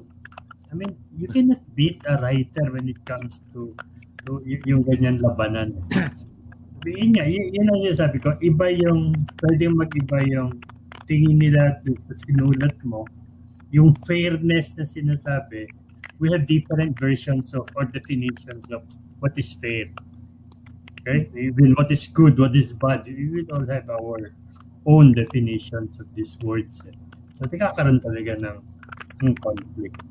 I mean, you cannot beat a writer when it comes to, to y- yung ganyan labanan. Sabihin niya, y- yun ang sinasabi ko, iba yung, pwede mag-iba yung tingin nila sa sinulat mo. Yung fairness na sinasabi, we have different versions of or definitions of what is fair. Okay? Even what is good, what is bad. We will all have our own definitions of these words. So, kakaroon talaga ng, ng conflict.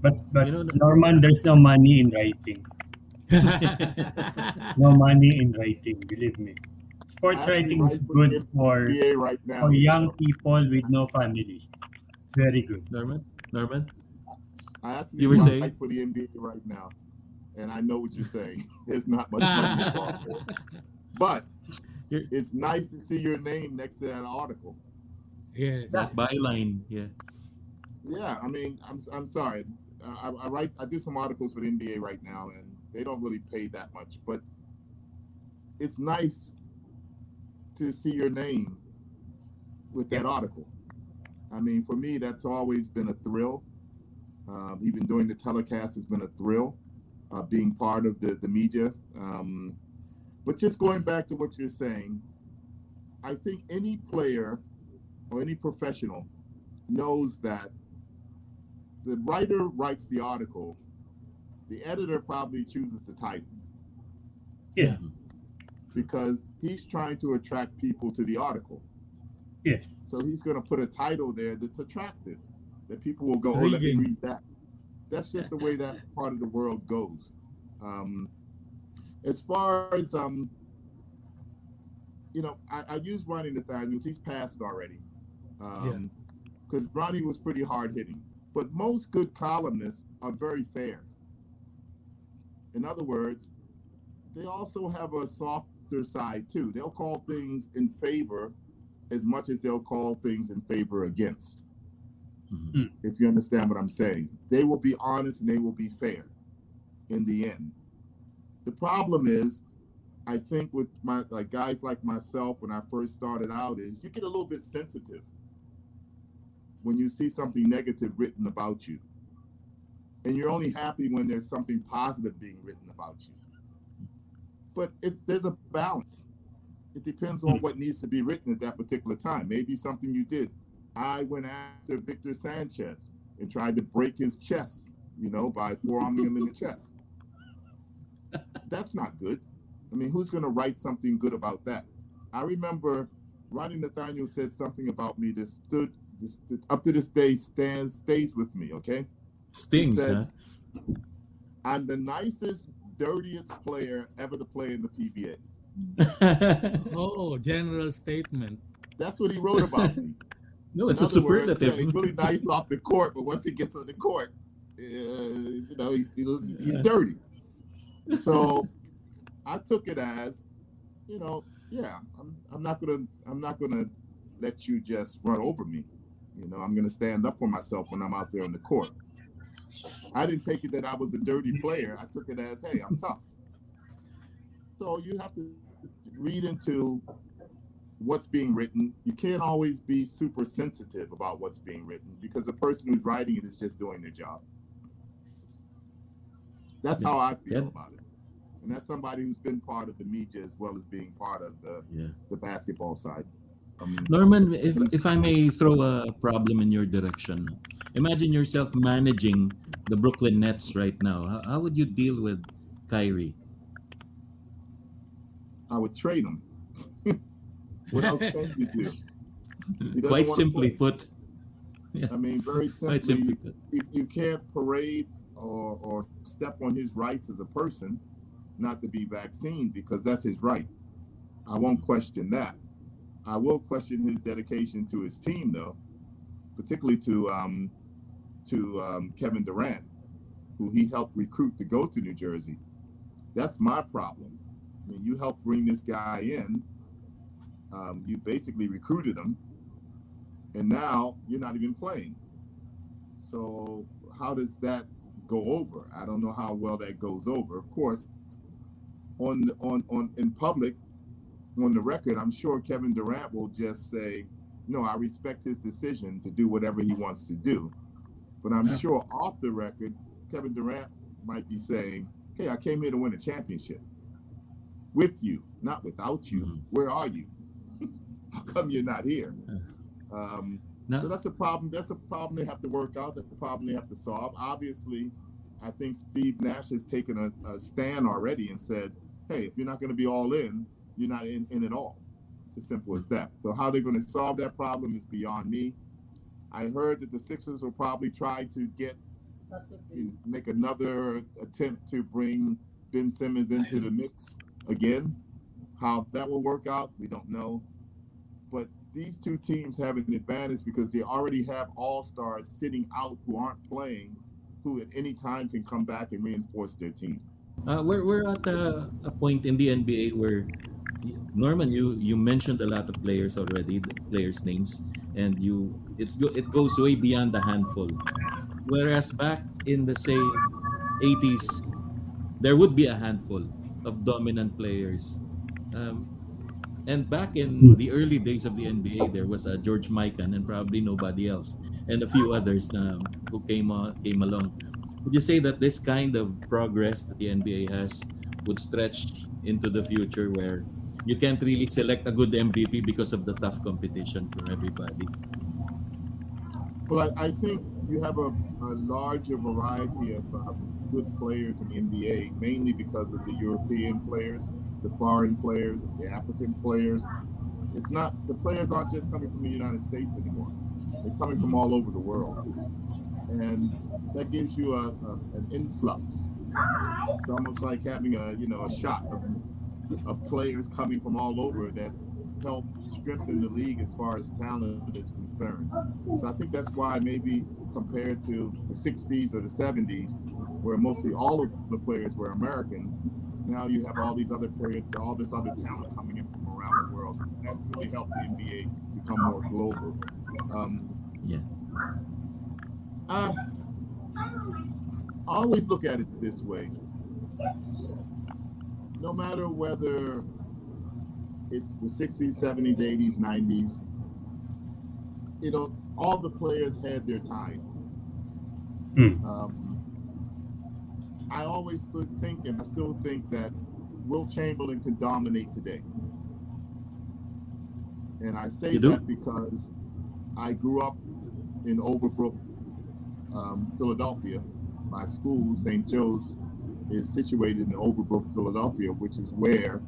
But, but You know, Norman, there's no money in writing. No money in writing, believe me. Sports I writing is good for, right now. for young people with no families. Very good. Norman? Norman? I actually You were write saying? for the NBA right now, and I know what you're saying. It's not much money. But You're- it's nice to see your name next to that article. yes. That byline, yeah. Yeah, I mean, I'm I'm sorry. Uh, I, I write I do some articles for the NBA right now, and they don't really pay that much, but it's nice to see your name with that article. I mean, for me, that's always been a thrill. Um, even doing the telecast has been a thrill. Uh, being part of the the media, um, but just going back to what you're saying, I think any player or any professional knows that the writer writes the article, the editor probably chooses the title Yeah. because he's trying to attract people to the article. Yes. So he's going to put a title there that's attractive, that people will go, oh, let me read that. That's just the way that part of the world goes. Um, as far as um, you know, I, I use Ronnie Nathanielsz. He's passed already. Um, because Ronnie was pretty hard hitting. But most good columnists are very fair. In other words, they also have a softer side too. They'll call things in favor as much as they'll call things in favor against. Mhm. If you understand what I'm saying, they will be honest and they will be fair in the end. The problem is, I think with my like guys like myself when I first started out is you get a little bit sensitive when you see something negative written about you. And you're only happy when there's something positive being written about you. But it's there's a balance. It depends on what needs to be written at that particular time. Maybe something you did. I went after Victor Sanchez and tried to break his chest, you know, by forearming him in the chest. That's not good. I mean, who's going to write something good about that? I remember Ronnie Nathanielsz said something about me that stood this, up to this day stands stays with me. Okay, Stings, said- huh? I'm the nicest, dirtiest player ever to play in the PBA. Oh, general statement. That's what he wrote about me. no, it's a other words, superlative. yeah, he's really nice off the court, but once he gets on the court, uh, you know, he's, he's, he's dirty. So I took it as, you know, yeah, I'm, I'm not gonna I'm not gonna let you just run over me. You know, I'm gonna stand up for myself when I'm out there on the court. I didn't take it that I was a dirty player. I took it as, hey, I'm tough. So you have to read into what's being written. You can't always be super sensitive about what's being written because the person who's writing it is just doing their job. That's how I feel Yeah. about it. And that's somebody who's been part of the media as well as being part of the, Yeah. the basketball side. Um, Norman, if if I may throw a problem in your direction, imagine yourself managing the Brooklyn Nets right now. How, how would you deal with Kyrie? I would trade him. What else can you do? Quite simply play. put, I mean, very simply simply, put. you, you can't parade or, or step on his rights as a person not to be vaccinated because that's his right. I won't question that. I will question his dedication to his team, though, particularly to um, to um, Kevin Durant, who he helped recruit to go to New Jersey. That's my problem. I mean, you helped bring this guy in. Um, you basically recruited him, and now you're not even playing. So how does that go over? I don't know how well that goes over. Of course, on on on in public, on the record, I'm sure Kevin Durant will just say, "No, I respect his decision to do whatever he wants to do." But I'm Yeah. sure off the record, Kevin Durant might be saying, "Hey, I came here to win a championship with you, not without you. Mhm. Where are you? How come you're not here?" Um, Now, so that's a problem. That's a problem they have to work out. That's the problem they have to solve. Obviously, I think Steve Nash has taken a, a stand already and said, "Hey, if you're not going to be all in, you're not in, in at all." It's as simple as that. So how they're going to solve that problem is beyond me. I heard that the Sixers will probably try to get make another attempt to bring Ben Simmons into the mix again. How that will work out, we don't know. But these two teams have an advantage because they already have all stars sitting out who aren't playing, who at any time can come back and reinforce their team. uh, we're, we're at a, a point in the NBA where Norman, you you mentioned a lot of players already, the players' names, and you it's it goes way beyond a handful. Whereas back in the say 80s, there would be a handful of dominant players. Um, and back in the early days of the NBA, there was a George Mikan and probably nobody else, and a few others um, who came on, came along. Would you say that this kind of progress that the NBA has would stretch into the future where you can't really select a good MVP because of the tough competition from everybody? Well, I, I think you have a, a larger variety of uh, good players in the NBA, mainly because of the European players, the foreign players, the African players. It's not the players aren't just coming from the United States anymore; they're coming from all over the world, and that gives you a, a, an influx It's almost like having a you know a shot of, of players coming from all over that help strengthen the league as far as talent is concerned. So I think that's why maybe compared to the 60s or the 70s, where mostly all of the players were Americans, now you have all these other players, all this other talent coming in from around the world. That's really helped the NBA become more global. Um, Yeah. I, I always look at it this way. No matter whether it's the 60s, 70s, 80s, 90s, you know, all the players had their time. Hmm. Um, I always stood think, and I still think that Wilt Chamberlain can dominate today. And I say that because I grew up in Overbrook, um, Philadelphia. My school, St. Joe's, is situated in Overbrook, Philadelphia, which is where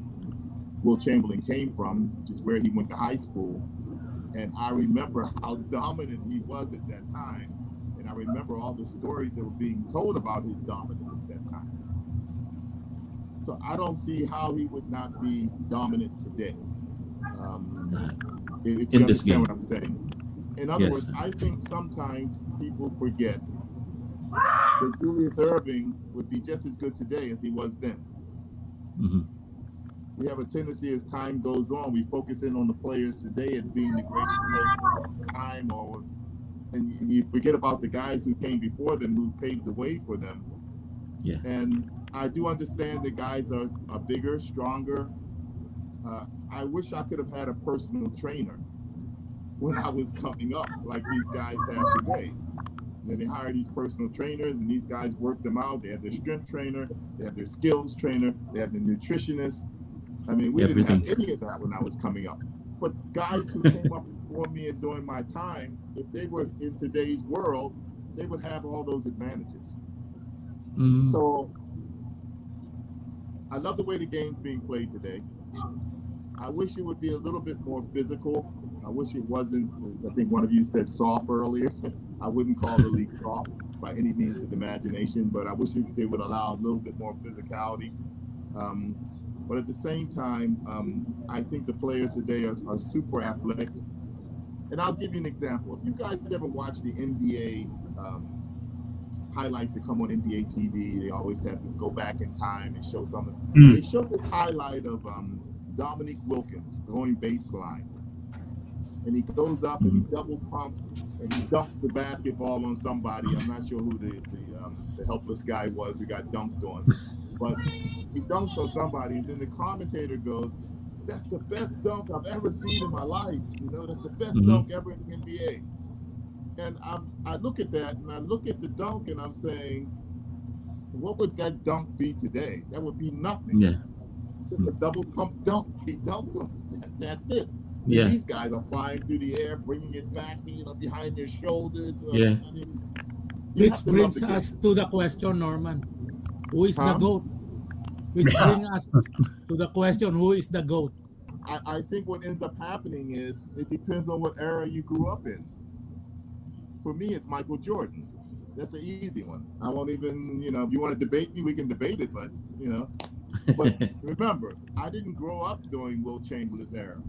Wilt Chamberlain came from, which is where he went to high school. And I remember how dominant he was at that time. And I remember all the stories that were being told about his dominance that time. So I don't see how he would not be dominant today. Um, if you In this game. what I'm saying. In other Yes. words, I think sometimes people forget that Julius Erving would be just as good today as he was then. Mhm. We have a tendency as time goes on, we focus in on the players today as being the greatest players of time, or and you forget about the guys who came before them who paved the way for them. Yeah. And I do understand that guys are, are bigger, stronger. Uh, I wish I could have had a personal trainer when I was coming up, like these guys have today. Then they hire these personal trainers, and these guys work them out. They have their strength trainer, they have their skills trainer, they have the nutritionist. I mean, we didn't have any of that when I was coming up. But guys who came up before me and during my time, if they were in today's world, they would have all those advantages. Mm. So I love the way the game's being played today. I wish it would be a little bit more physical. I wish it wasn't, I think one of you said soft earlier. I wouldn't call the league soft by any means of the imagination, but I wish it- they would allow a little bit more physicality. Um, but at the same time, um, I think the players today are, are super athletic. And I'll give you an example. If you guys ever watch the NBA um, highlights that come on NBA TV, they always have to go back in time and show something. Hmm. They showed this highlight of um, Dominique Wilkins going baseline. And he goes up and he double pumps and he dunks the basketball on somebody. I'm not sure who the, the, um, the helpless guy was who got dunked on. But he dunks on somebody, and then the commentator goes, That's the best dunk I've ever seen in my life. You know, that's the best Mhm. dunk ever in the NBA. And I, I look at that and I look at the dunk and I'm saying, what would that dunk be today? That would be nothing. Yeah. It's just a double pump dunk. He dunked on that, That's it. Yeah. These guys are flying through the air, bringing it back, you know, behind their shoulders. Uh, Yeah. I mean, Which have to love brings us to the question, Norman. Who is the Huh? GOAT? Which brings us to the question, who is the GOAT? I, I think what ends up happening is it depends on what era you grew up in. For me, it's Michael Jordan. That's an easy one. I won't even, you know, if you want to debate me, we can debate it, but, you know. But remember, I didn't grow up during Wilt Chamberlain's era.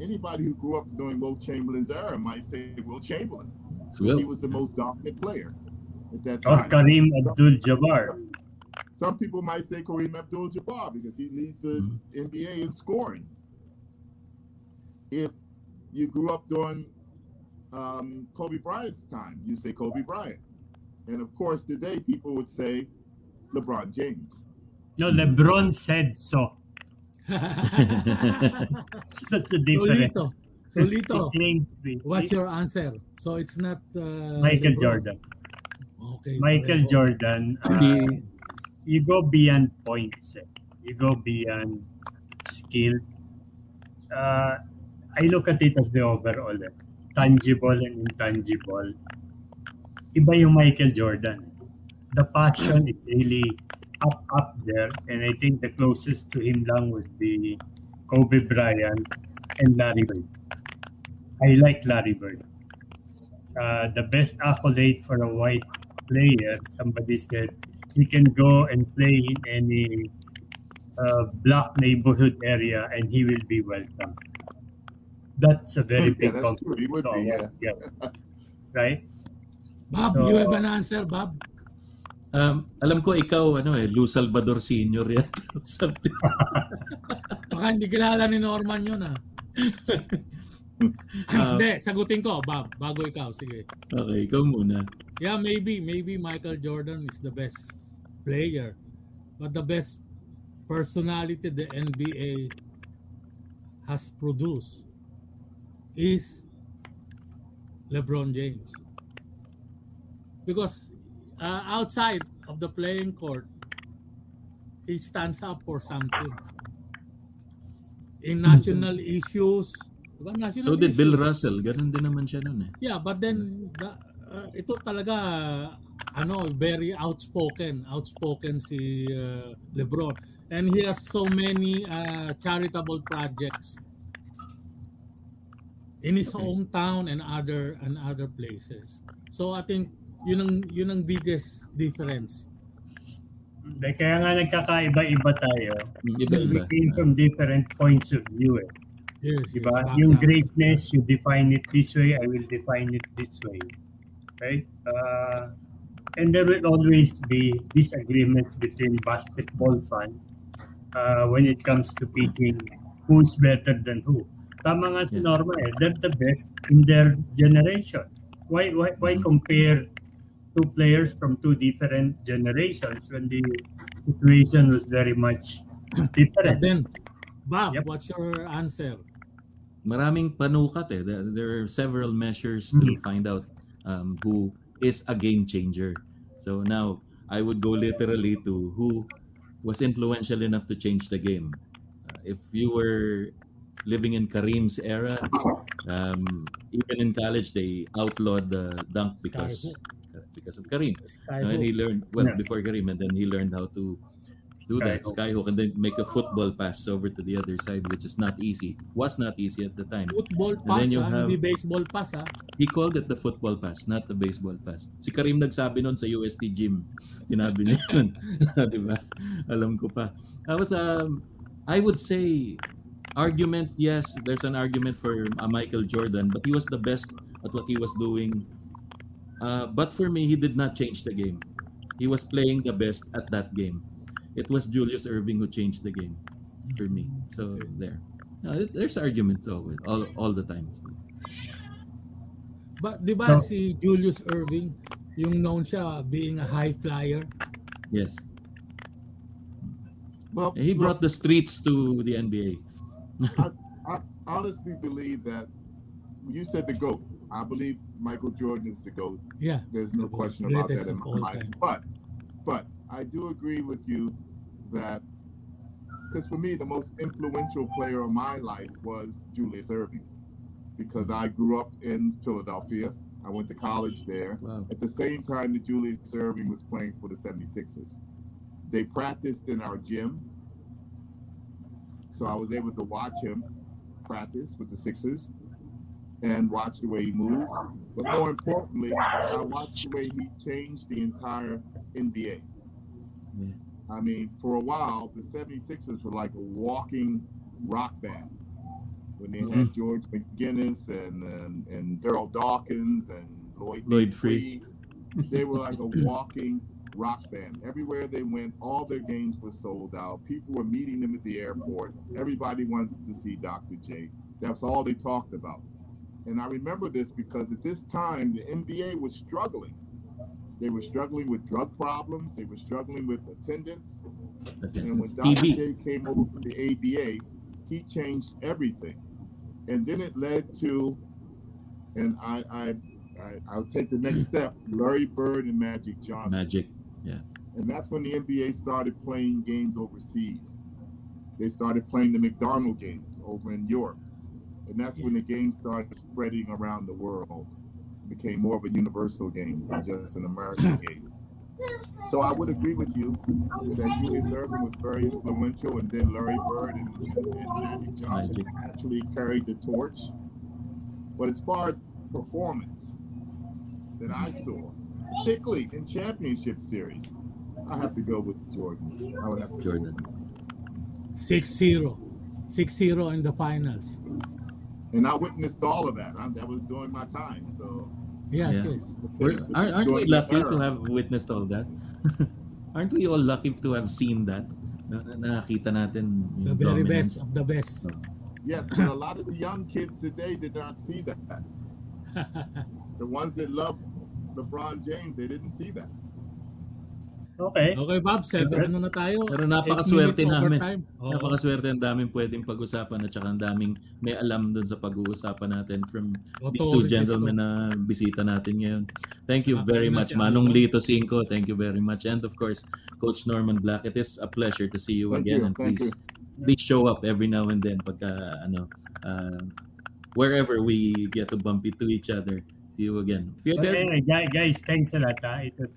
Anybody who grew up during Wilt Chamberlain's era might say Wilt Chamberlain. Wilt. He was the most dominant player at that Or time. Kareem Abdul-Jabbar. some people might say Kareem Abdul-Jabbar because he leads the Mhm. NBA in scoring. If you grew up during um, Kobe Bryant's time, you say Kobe Bryant, and of course today people would say LeBron James. No, LeBron said so. That's the difference. Solito, He claimed to what's your answer? So it's not uh, Michael LeBron. Jordan. Okay. Michael pareho. Jordan. uh, you go beyond points. eh. You go beyond skill. Uh, I look at it as the overall. eh. Tangible and intangible. Iba yung Michael Jordan. The passion is really up, up there. And I think the closest to him lang would be Kobe Bryant and Larry Bird. I like Larry Bird. Uh, the best accolade for a white player, somebody said, he can go and play in any uh, black neighborhood area and he will be welcome. That's a very Yeah, big true. He would be, compliment. yeah. Right? Bob, So- you have an answer, Bob? Um, alam ko ikaw, ano eh, Lou Salvador Sr. yata. Something. Baka hindi kilala ni Norman yun ah. Ah. Hindi, sagutin ko, Bob, bago ikaw, sige. okay, ikaw muna. Yeah, maybe, maybe Michael Jordan is the best player. But the best personality the NBA has produced is LeBron James. Because uh, outside of the playing court, he stands up for something. In national issues, diba? national So did Bill issues, Russell. Ganun din naman siya nun eh. Yeah, but then the, uh, ito talaga ano, very outspoken, outspoken si uh, LeBron. And he has so many uh, charitable projects in his Okay. hometown and other and other places. So I think yun ang yun ang biggest difference. Like, kaya nga nagkakaiba-iba tayo. We Iba-iba. came from different points of view. Eh. Yes, Diba? yes, Yung greatness, you define it this way, I will define it this way. Right? Uh, and there will always be disagreements between basketball fans uh, when it comes to picking who's better than who. Tama nga si. Norma eh. They're the best in their generation. Why, why, why Mhm. compare two players from two different generations when the situation was very much But different? then Bob, Yep. what's your answer? Maraming panukat eh. There, are several measures to Mhm. find out um, who is a game changer. So now, I would go literally to who was influential enough to change the game. Uh, if you were living in Kareem's era, um, even in college, they outlawed the dunk because because of Kareem. Sky and he learned well Yeah. before Kareem, and then he learned how to do that Skyhook. skyhook and then make a football pass over to the other side, which is not easy. Was not easy at the time. Football And pass, then you ah, have- hindi baseball pass ah. He called it the football pass, not the baseball pass. Si Karim nagsabi nun sa UST gym. Sinabi niya yun. Di ba? Alam ko pa. I was, um, I would say, argument, yes, there's an argument for uh, Michael Jordan, but he was the best at what he was doing. Uh, but for me, he did not change the game. He was playing the best at that game. It was Julius Erving who changed the game for me. So there. Uh, there's arguments always, all, all the time. But di ba So- si Julius Erving, yung known siya being a high flyer? Yes. Well, He brought the streets to the NBA. I honestly believe that you said the GOAT. I believe Michael Jordan is the GOAT. Yeah. There's no The question about that in my all mind. time. But, but I do agree with you that because for me, the most influential player of my life was Julius Erving because I grew up in Philadelphia. I went to college there. Wow. At the same time that Julius Erving was playing for the 76ers. They practiced in our gym. So I was able to watch him practice with the Sixers and watch the way he moved. But more importantly, I watched the way he changed the entire NBA. Yeah. I mean, for a while, the 76ers were like a walking rock band. When they had mm-hmm. George McGinnis and, and, and Darryl Dawkins and Lloyd, Lloyd Free, they were like a walking rock band. Everywhere they went, all their games were sold out. People were meeting them at the airport. Everybody wanted to see Dr. J. That's all they talked about. And I remember this because at this time, the NBA was struggling. They were struggling with drug problems. They were struggling with attendance. And when Dr. J came over from the ABA, he changed everything. And then it led to, and I, I, I I'll take the next step: Larry Bird and Magic Johnson. Magic. And that's when the NBA started playing games overseas. They started playing the McDonald games over in Europe. And that's when the game started spreading around the world. It became more of a universal game than just an American game. So I would agree with you that Julius Erving was very influential, and then Larry Bird and, and, and Magic Johnson actually carried the torch. But as far as performance that I mm-hmm. saw, particularly in championship series, I have to go with Jordan. I would have to Jordan. Go 6-0. 6-0 in the finals. and I witnessed all of that. I, that was during my time. So Yes, Yeah. yes. We're, aren't, aren't we During lucky to have witnessed all that? aren't we all lucky to have seen that? Na, na- nakakita natin The very dominance. best of the best. Oh. Yes, but a lot of the young kids today did not see that. The ones that love LeBron James, they didn't see that. Okay. Okay, Bob, seven ano na tayo? Pero napakaswerte namin. Oo. Napakaswerte ang daming pwedeng pag-usapan at saka ang daming may alam dun sa pag-uusapan natin from these two gentlemen na bisita natin ngayon. Thank you very much. Manong. Lito Cinco, thank you very much. And of course, Coach Norman Black, it is a pleasure to see you Thank again. you, and thank please, please show up every now and then pagka, ano, uh, wherever we get to bump into each other. See you again. See you guy- guys, thanks a lot. ah. It was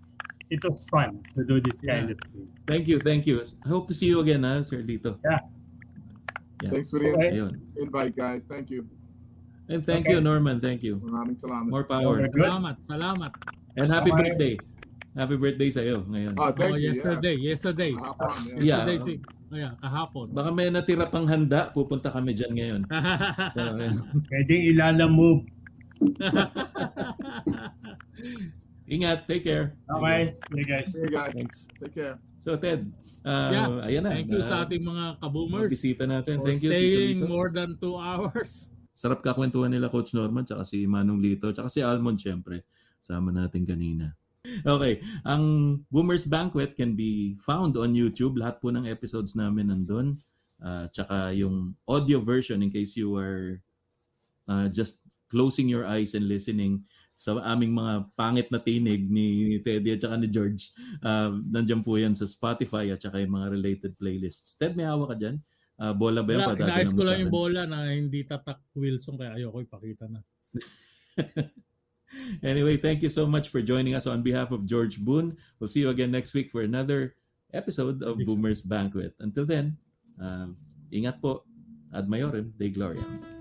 it was fun to do this kind Yeah. of thing. Thank you, thank you. I hope to see you again, ha, Sir Lito. Yeah. Yeah. Thanks for the Okay. Invite, guys. Thank you. And thank Okay. you, Norman. Thank you. Maraming salamat. More power. Okay. Salamat, salamat. And happy Bye. birthday. Happy birthday sa iyo ngayon. Oh, thank Oh, you. yesterday, yesterday. Yeah. Hapon, yeah. Yeah. Yesterday, si, oh, yeah, kahapon. Baka may natira pang handa, pupunta kami dyan ngayon. So. Pwedeng ilalamove. Ingat, take care. Okay. Yeah, guys. See you guys. Thanks. Take care. So Ted, uh, Yeah. ayan na. Thank you uh, sa ating mga kaboomers bisita natin. Thank you, Tito staying Lito. more than two hours. Sarap kakwentuhan nila Coach Norman, tsaka si Manong Lito, tsaka si Almond syempre. Sama natin kanina. Okay, ang Boomers Banquet can be found on YouTube. Lahat po ng episodes namin nandun. Uh, tsaka yung audio version in case you are uh, just closing your eyes and listening sa aming mga pangit na tinig ni Teddy at saka ni George. Uh, nandiyan po yan sa Spotify at saka yung mga related playlists. Ted, may hawa ka dyan? Uh, bola ba yan? Wala, inaayos ko lang yung bola na hindi tatak Wilson kaya ayoko ipakita na. anyway, thank you so much for joining us on behalf of George Boone. We'll see you again next week for another episode of Boomer's Banquet. Until then, um, ingat po. Ad Maiorem, Dei Gloria.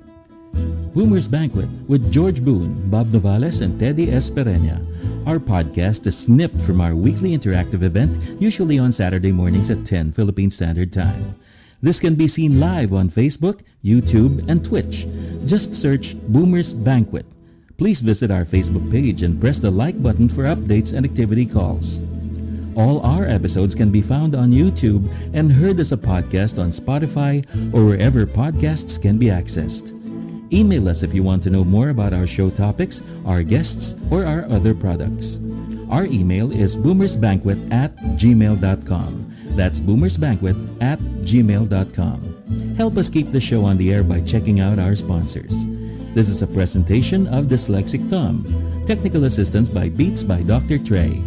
Boomer's Banquet with George Boone, Bob Novales, and Teddy Espereña. Our podcast is snipped from our weekly interactive event, usually on Saturday mornings at 10 Philippine Standard Time. This can be seen live on Facebook, YouTube, and Twitch. Just search Boomer's Banquet. Please visit our Facebook page and press the like button for updates and activity calls. All our episodes can be found on YouTube and heard as a podcast on Spotify or wherever podcasts can be accessed. Email us if you want to know more about our show topics, our guests, or our other products. Our email is boomersbanquet at gmail.com. That's boomersbanquet at gmail.com. Help us keep the show on the air by checking out our sponsors. This is a presentation of Dyslexic Thumb. Technical assistance by Beats by Dr. Trey.